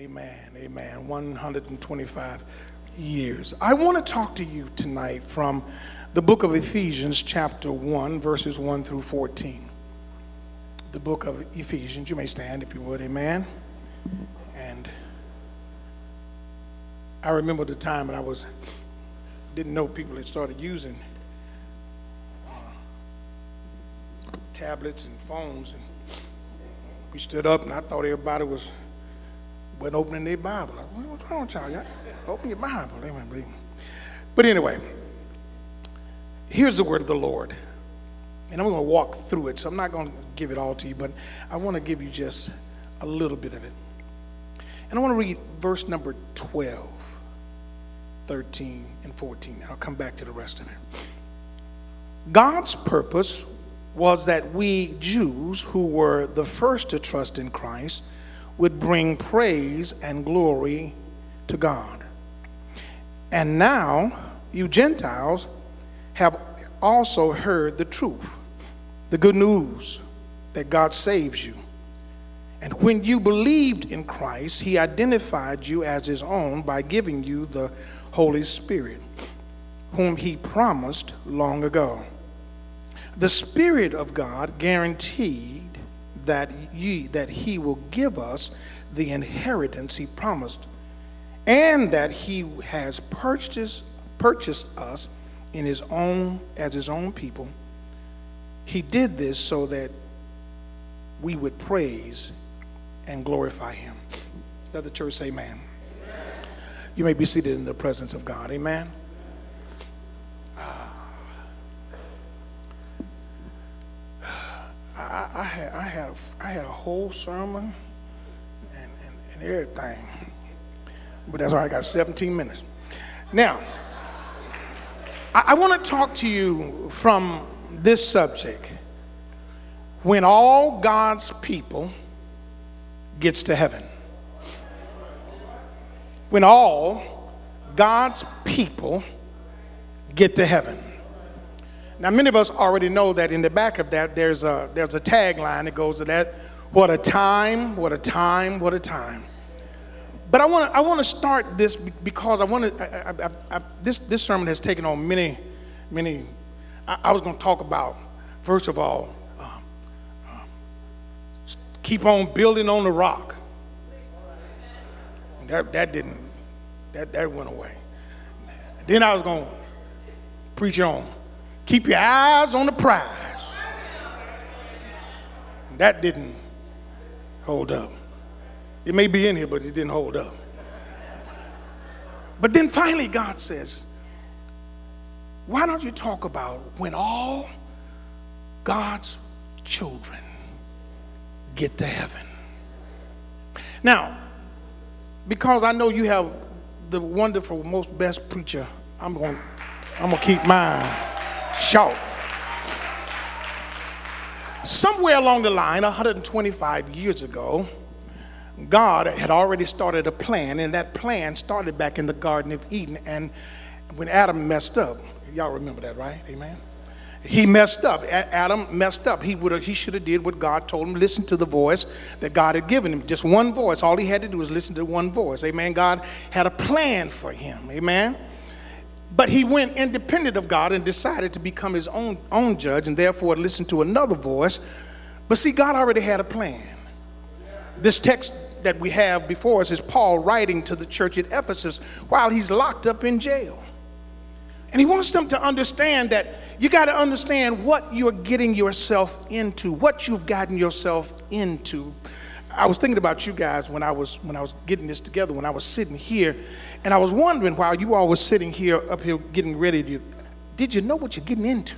Amen. Amen. 125 years. I want to talk to you tonight from the book of Ephesians, chapter 1, verses 1 through 14. The book of Ephesians. You may stand if you would. Amen. And I remember the time when I was didn't know people had started using uh, tablets and phones and we stood up and I thought everybody was wasn't opening their Bible. Like, What's wrong with y'all? Open your Bible. Amen. But anyway, here's the word of the Lord. And I'm going to walk through it, so I'm not going to give it all to you, but I want to give you just a little bit of it. And I want to read verse number 12, 13, and 14. I'll come back to the rest of it. God's purpose was that we Jews, who were the first to trust in Christ, would bring praise and glory to God. And now, you Gentiles have also heard the truth, the good news that God saves you. And when you believed in Christ, He identified you as His own by giving you the Holy Spirit, whom He promised long ago. The Spirit of God guaranteed that, ye, that He will give us the inheritance He promised, and that He has purchased, purchased us in His own as His own people. He did this so that we would praise and glorify Him. Let the church say, Amen. amen. You may be seated in the presence of God. Amen. I, I, had, I, had, a, I had a whole sermon and, and, and everything. But that's why I got 17 minutes. Now, I, I want to talk to you from this subject. When all God's people gets to heaven. When all God's people get to heaven. Now, many of us already know that in the back of that, there's a, there's a tagline that goes to that What a time, what a time, what a time. But I want to I want to start this because I want to. I, I, I, this this sermon has taken on many, many. I, was going to talk about first of all, um, um, keep on building on the rock. That that didn't. That that went away. Then I was going to preach on Keep your eyes on the prize. That didn't hold up. It may be in here, but it didn't hold up. But then finally, God says, Why don't you talk about when all God's children get to heaven? Now, because I know you have the wonderful, most best preacher, I'm going I'm going to keep mine Shout. Somewhere along the line, 125 years ago, God had already started a plan, and that plan started back in the Garden of Eden. And when Adam messed up, y'all remember that, right? Amen. He messed up. Adam messed up. He would he should have did what God told him. Listen to the voice that God had given him. Just one voice. All he had to do was listen to one voice. Amen. God had a plan for him. Amen. But he went independent of God and decided to become his own, own judge and therefore listen to another voice. But see, God already had a plan. This text that we have before us is Paul writing to the church at Ephesus while he's locked up in jail. And he wants them to understand that you got to understand what you're getting yourself into, what you've gotten yourself into. I was thinking about you guys when I was when I was getting this together, when I was sitting here, and I was wondering while you all were sitting here up here getting ready to, did you know what you're getting into?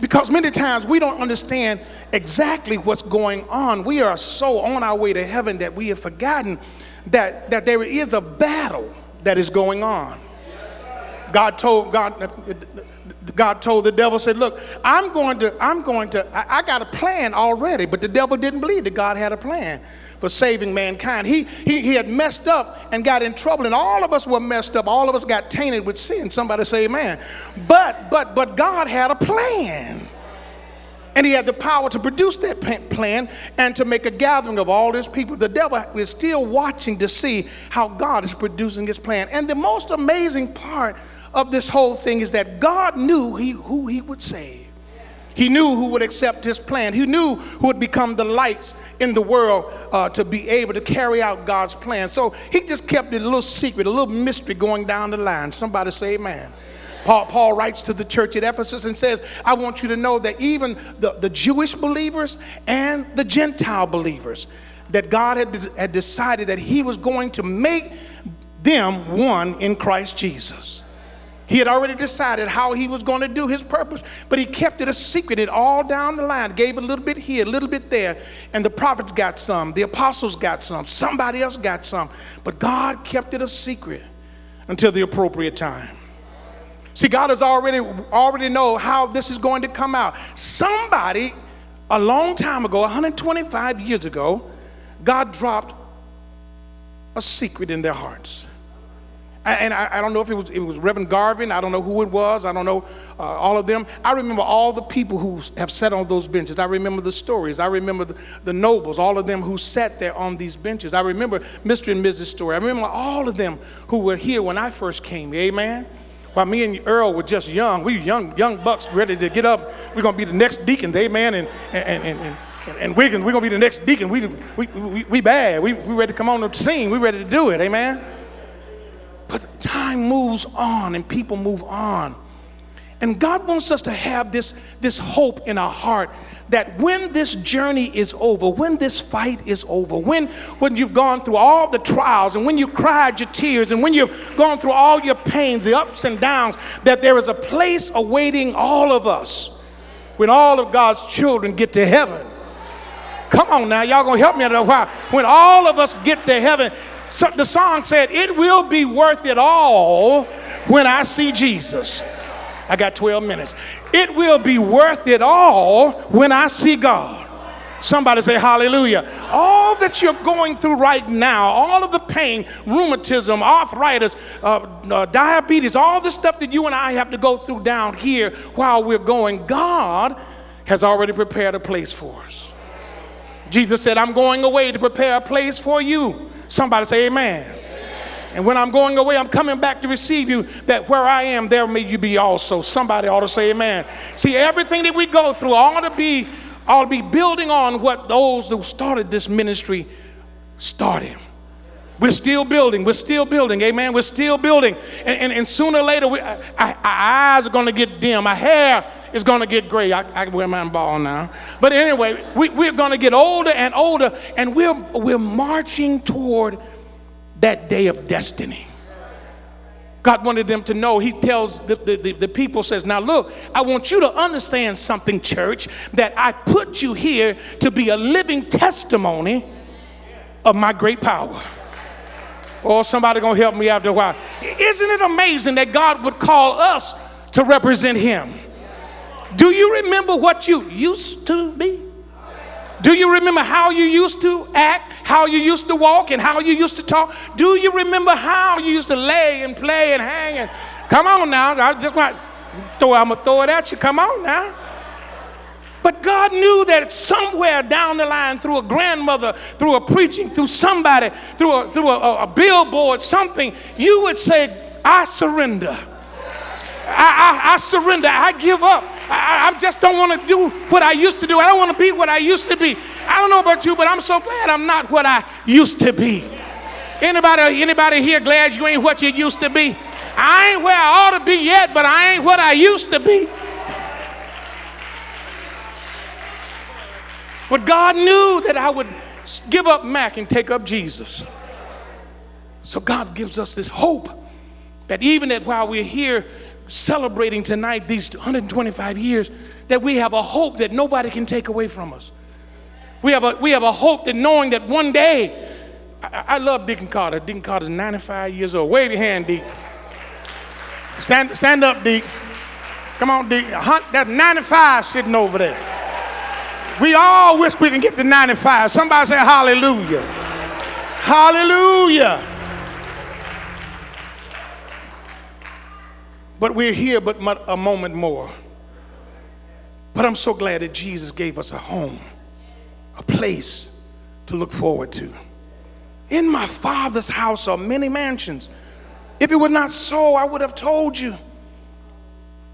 Because many times we don't understand exactly what's going on. We are so on our way to heaven that we have forgotten that, that there is a battle that is going on. God told God God told the devil, said, Look, I'm going to, I'm going to, I, I, got a plan already, but the devil didn't believe that God had a plan for saving mankind. He, he, he had messed up and got in trouble, and all of us were messed up. All of us got tainted with sin. Somebody say amen. But, but, but God had a plan. And he had the power to produce that plan and to make a gathering of all his people. The devil is still watching to see how God is producing his plan. And the most amazing part of this whole thing is that God knew he, who he would save. He knew who would accept his plan. He knew who would become the lights in the world uh, to be able to carry out God's plan. So he just kept it a little secret, a little mystery going down the line. Somebody say, Amen. Paul, Paul, writes to the church at Ephesus and says, I want you to know that even the, the Jewish believers and the Gentile believers, that God had, had decided that He was going to make them one in Christ Jesus. He had already decided how he was going to do his purpose, but he kept it a secret. It all down the line, gave a little bit here, a little bit there, and the prophets got some, the apostles got some, somebody else got some, but God kept it a secret until the appropriate time. See, God has already already know how this is going to come out. Somebody a long time ago, 125 years ago, God dropped a secret in their hearts and I, I, don't know if it was, it was Reverend Garvin, I don't know who it was, I don't know uh, all of them. I remember all the people who have sat on those benches. I remember the stories. I remember the, the nobles, all of them who sat there on these benches. I remember Mr. and Mrs. Story. I remember all of them who were here when I first came. Amen. While me and Earl were just young, we young, young bucks ready to get up. We're going to be the next deacons, amen. And, and, and, and, and Wiggins, we're going to be the next deacon. We, we, we, we bad. We, we ready to come on the scene. We ready to do it, amen. But time moves on and people move on. And God wants us to have this, this hope in our heart that when this journey is over, when this fight is over, when, when you've gone through all the trials and when you cried your tears and when you've gone through all your pains, the ups and downs, that there is a place awaiting all of us when all of God's children get to heaven. Come on now, y'all gonna help me out a while. When all of us get to heaven, so the song said, It will be worth it all when I see Jesus. I got 12 minutes. It will be worth it all when I see God. Somebody say hallelujah. All that you're going through right now, all of the pain, rheumatism, arthritis, uh, uh, diabetes, all the stuff that you and I have to go through down here while we're going, God has already prepared a place for us. Jesus said, I'm going away to prepare a place for you. Somebody say amen. amen. And when I'm going away, I'm coming back to receive you, that where I am, there may you be also. Somebody ought to say amen. See, everything that we go through ought to be, ought to be building on what those who started this ministry started. We're still building. We're still building. Amen. We're still building. And, and, and sooner or later, we, our, our eyes are going to get dim. Our hair is going to get gray. I, I wear my ball now. But anyway, we, we're going to get older and older, and we're, we're marching toward that day of destiny. God wanted them to know. He tells the, the, the, people, says, Now look, I want you to understand something, church, that I put you here to be a living testimony of my great power. Or oh, somebody gonna help me after a while. Isn't it amazing that God would call us to represent Him? Do you remember what you used to be? Do you remember how you used to act, how you used to walk, and how you used to talk? Do you remember how you used to lay and play and hang? And come on now, I just want throw. I'm gonna throw it at you. Come on now. But God knew that somewhere down the line, through a grandmother, through a preaching, through somebody, through a, through a, a billboard, something, you would say, "I surrender." I, I, I surrender. I give up. I, I just don't want to do what I used to do. I don't want to be what I used to be. I don't know about you, but I'm so glad I'm not what I used to be. Anybody, anybody here glad you ain't what you used to be? I ain't where I ought to be yet, but I ain't what I used to be. But God knew that I would give up Mac and take up Jesus. So God gives us this hope that even that while we're here celebrating tonight these 125 years that we have a hope that nobody can take away from us. We have a, we have a hope that knowing that one day, I, I love Deacon Carter. Deacon Carter's 95 years old. Wave your hand, Deacon. Stand, stand up, Deacon. Come on, Deacon. That's 95 sitting over there. We all wish we can get to 95. Somebody say hallelujah. Hallelujah. But we're here but a moment more. But I'm so glad that Jesus gave us a home, a place to look forward to. In my Father's house are many mansions. If it were not so, I would have told you.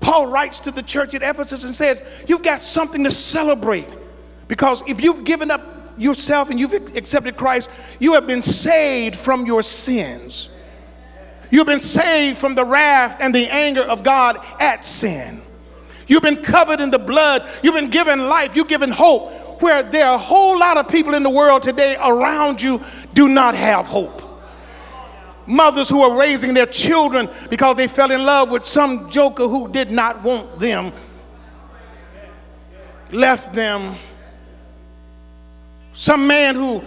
Paul writes to the church at Ephesus and says, You've got something to celebrate. Because if you've given up yourself and you've accepted Christ, you have been saved from your sins. You've been saved from the wrath and the anger of God at sin. You've been covered in the blood. You've been given life. You've given hope. Where there are a whole lot of people in the world today around you do not have hope. Mothers who are raising their children because they fell in love with some joker who did not want them, left them. Some man who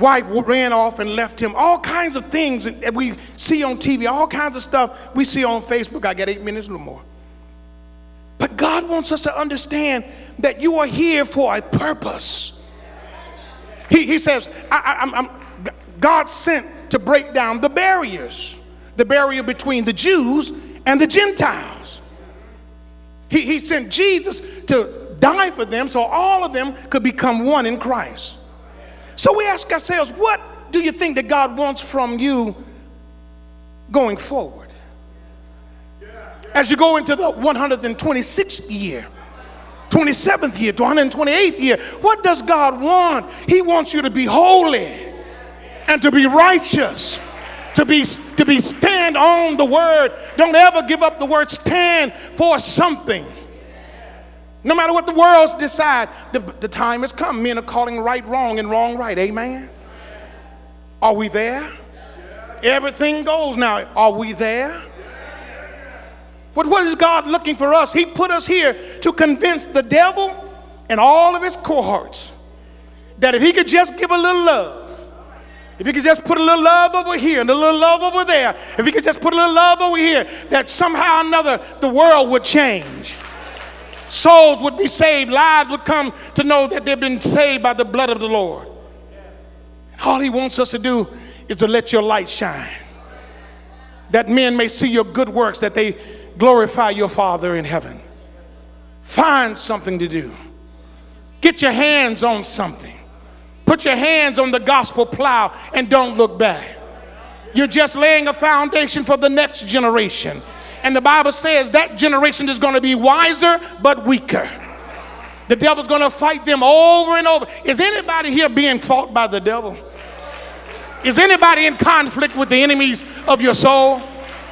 wife ran off and left him. All kinds of things that we see on TV, all kinds of stuff we see on Facebook. I got eight minutes or more. But God wants us to understand that you are here for a purpose. He, he says, I, I, God sent to break down the barriers, the barrier between the Jews and the Gentiles. He, he sent Jesus to die for them so all of them could become one in Christ. So we ask ourselves, what do you think that God wants from you going forward? As you go into the 126th year, 27th year, to 128th year, what does God want? He wants you to be holy and to be righteous, to be to be stand on the word. Don't ever give up the word stand for something. No matter what the world's decide, the, the time has come. Men are calling right wrong and wrong right. Amen. Are we there? Everything goes now. Are we there? But what is God looking for us? He put us here to convince the devil and all of his cohorts that if he could just give a little love, if he could just put a little love over here and a little love over there, if he could just put a little love over here, that somehow or another the world would change. Souls would be saved, lives would come to know that they've been saved by the blood of the Lord. All he wants us to do is to let your light shine, that men may see your good works, that they glorify your Father in heaven. Find something to do, get your hands on something. Put your hands on the gospel plow and don't look back. You're just laying a foundation for the next generation. And the Bible says that generation is going to be wiser but weaker. The devil's going to fight them over and over. Is anybody here being fought by the devil? Is anybody in conflict with the enemies of your soul?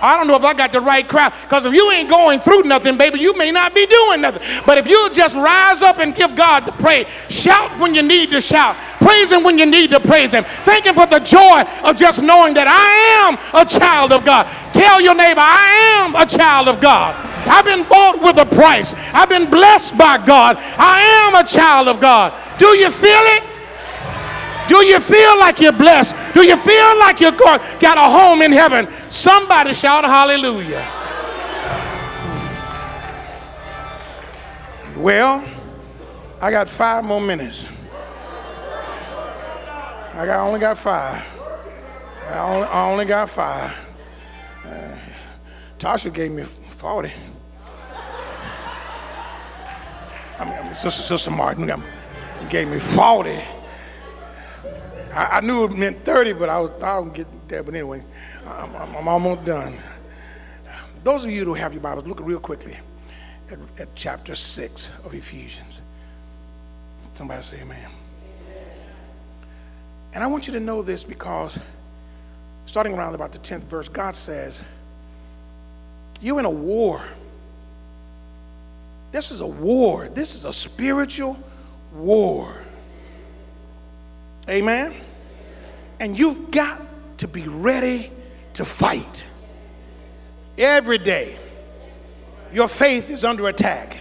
I don't know if I got the right crowd. Because if you ain't going through nothing, baby, you may not be doing nothing. But if you just rise up and give God the praise, shout when you need to shout, praise Him when you need to praise Him. Thank Him for the joy of just knowing that I am a child of God. Tell your neighbor, I am a child of God. I've been bought with a price. I've been blessed by God. I am a child of God. Do you feel it? Do you feel like you're blessed? Do you feel like you're got a home in heaven? Somebody shout hallelujah. Well, I got five more minutes. I got, only got five. I only, I only got five. Uh, Tasha gave me 40. I mean, I mean Sister, Sister Martin gave me 40. I, I, knew it meant 30, but I was I would get there. But anyway, I'm, I'm, I'm, almost done. Those of you who have your Bibles, look real quickly at, at chapter 6 of Ephesians. Somebody say amen. And I want you to know this because starting around about the 10th verse, God says, You're in a war. This is a war. This is a spiritual war. Amen? And you've got to be ready to fight. Every day, your faith is under attack.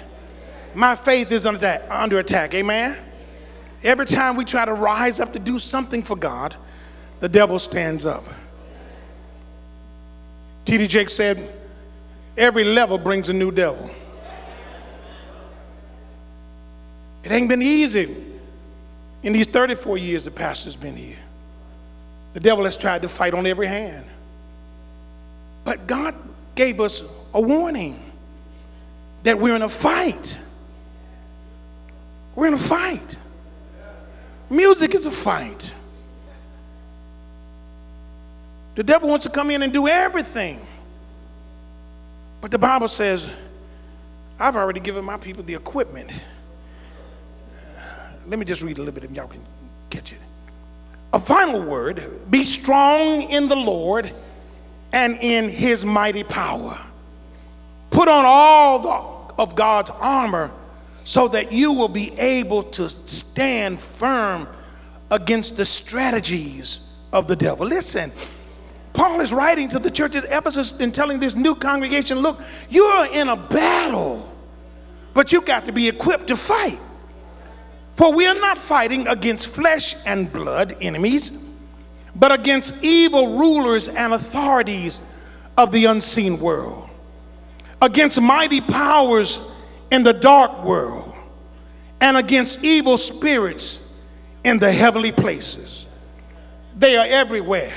My faith is under attack. Under attack. Amen? Every time we try to rise up to do something for God, the devil stands up. T.D. Jakes said, Every level brings a new devil. It ain't been easy in these 34 years the pastor's been here. The devil has tried to fight on every hand. But God gave us a warning that we're in a fight. We're in a fight. Music is a fight. The devil wants to come in and do everything. But the Bible says, I've already given my people the equipment. Let me just read a little bit and y'all can catch it. A final word be strong in the Lord and in his mighty power. Put on all the, of God's armor so that you will be able to stand firm against the strategies of the devil. Listen, Paul is writing to the church at Ephesus and telling this new congregation look, you're in a battle, but you got to be equipped to fight. For we are not fighting against flesh and blood enemies, but against evil rulers and authorities of the unseen world, against mighty powers in the dark world, and against evil spirits in the heavenly places. They are everywhere.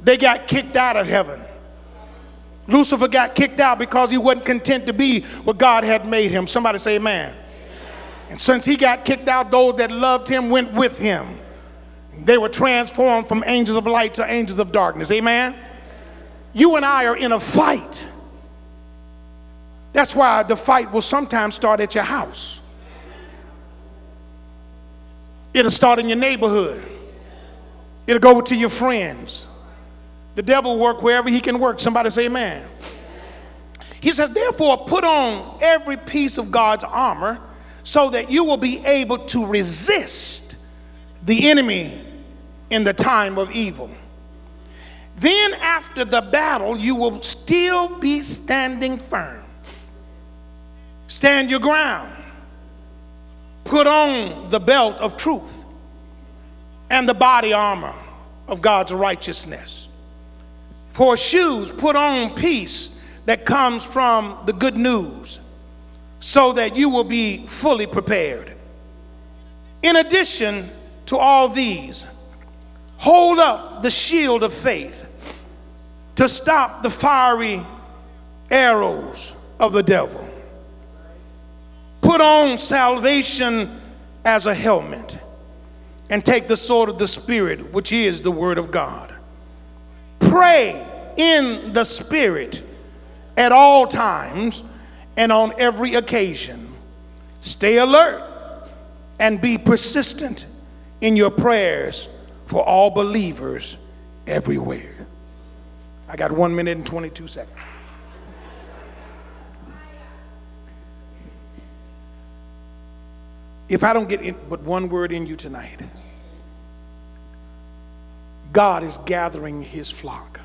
They got kicked out of heaven. Lucifer got kicked out because he wasn't content to be what God had made him. Somebody say, Amen. And since he got kicked out, those that loved him went with him. They were transformed from angels of light to angels of darkness. Amen. You and I are in a fight. That's why the fight will sometimes start at your house. It'll start in your neighborhood. It'll go to your friends. The devil work wherever he can work. Somebody say amen. He says, therefore, put on every piece of God's armor so that you will be able to resist the enemy in the time of evil. Then, after the battle, you will still be standing firm. Stand your ground. Put on the belt of truth and the body armor of God's righteousness. For shoes, put on peace that comes from the good news so that you will be fully prepared. In addition to all these, hold up the shield of faith to stop the fiery arrows of the devil. Put on salvation as a helmet and take the sword of the Spirit, which is the Word of God. Pray in the Spirit at all times and on every occasion. Stay alert and be persistent in your prayers for all believers everywhere. I got one minute and 22 seconds. If I don't get in, but one word in you tonight, God is gathering his flock.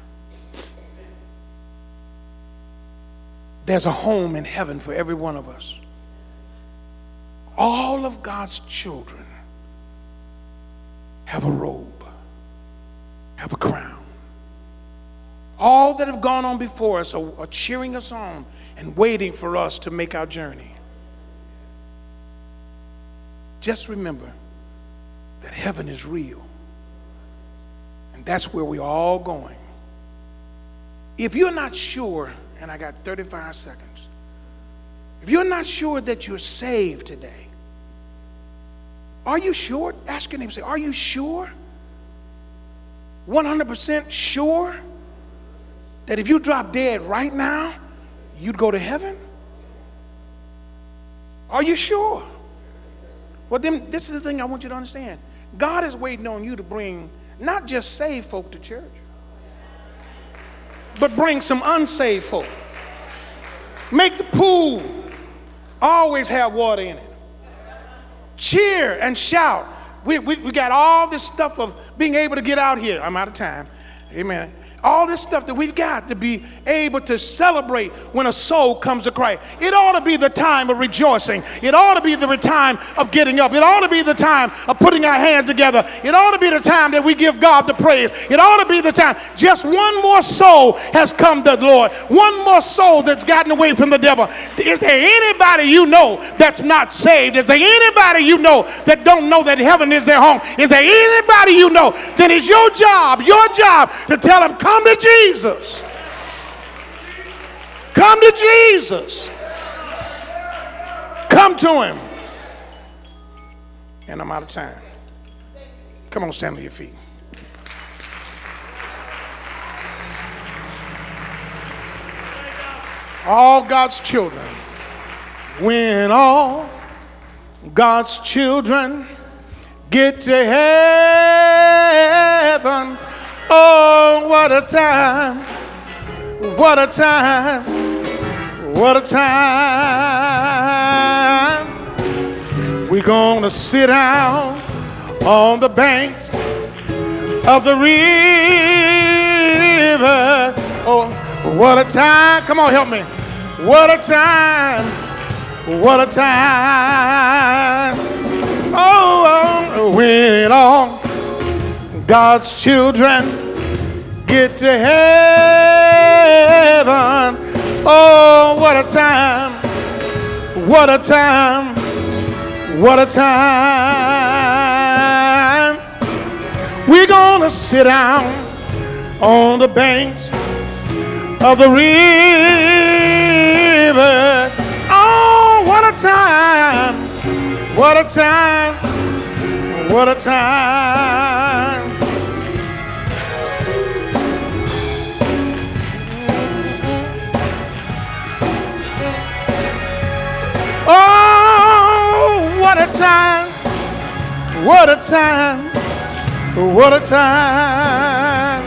There's a home in heaven for every one of us. All of God's children have a robe, have a crown. All that have gone on before us are, are cheering us on and waiting for us to make our journey. Just remember that heaven is real. And that's where we're all going. If you're not sure and I got 35 seconds. If you're not sure that you're saved today, are you sure? Ask your neighbor, say, Are you sure? 100% sure that if you drop dead right now, you'd go to heaven? Are you sure? Well, then, this is the thing I want you to understand God is waiting on you to bring not just saved folk to church but bring some unsaved folk. Make the pool always have water in it. Cheer and shout. We, we, we got all this stuff of being able to get out here. I'm out of time. Amen all this stuff that we've got to be able to celebrate when a soul comes to Christ. It ought to be the time of rejoicing. It ought to be the time of getting up. It ought to be the time of putting our hands together. It ought to be the time that we give God the praise. It ought to be the time. Just one more soul has come to the Lord. One more soul that's gotten away from the devil. Is there anybody you know that's not saved? Is there anybody you know that don't know that heaven is their home? Is there anybody you know? Then it's your job, your job to tell them, come Come to Jesus. Come to Jesus. Come to Him. And I'm out of time. Come on, stand on your feet. All God's children, when all God's children get to heaven, oh, what a time, what a time, what a time. We're gonna sit down on the banks of the river. Oh, what a time. Come on, help me. What a time. What a time. Oh, oh when all God's children get to heaven. Oh, what a time. What a time. What a time. We're gonna sit down on the banks of the river. Oh, what a time! What a time! What a time! Oh, what a time! What a time! What a time!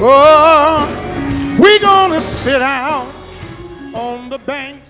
Oh, we're gonna sit down on the bank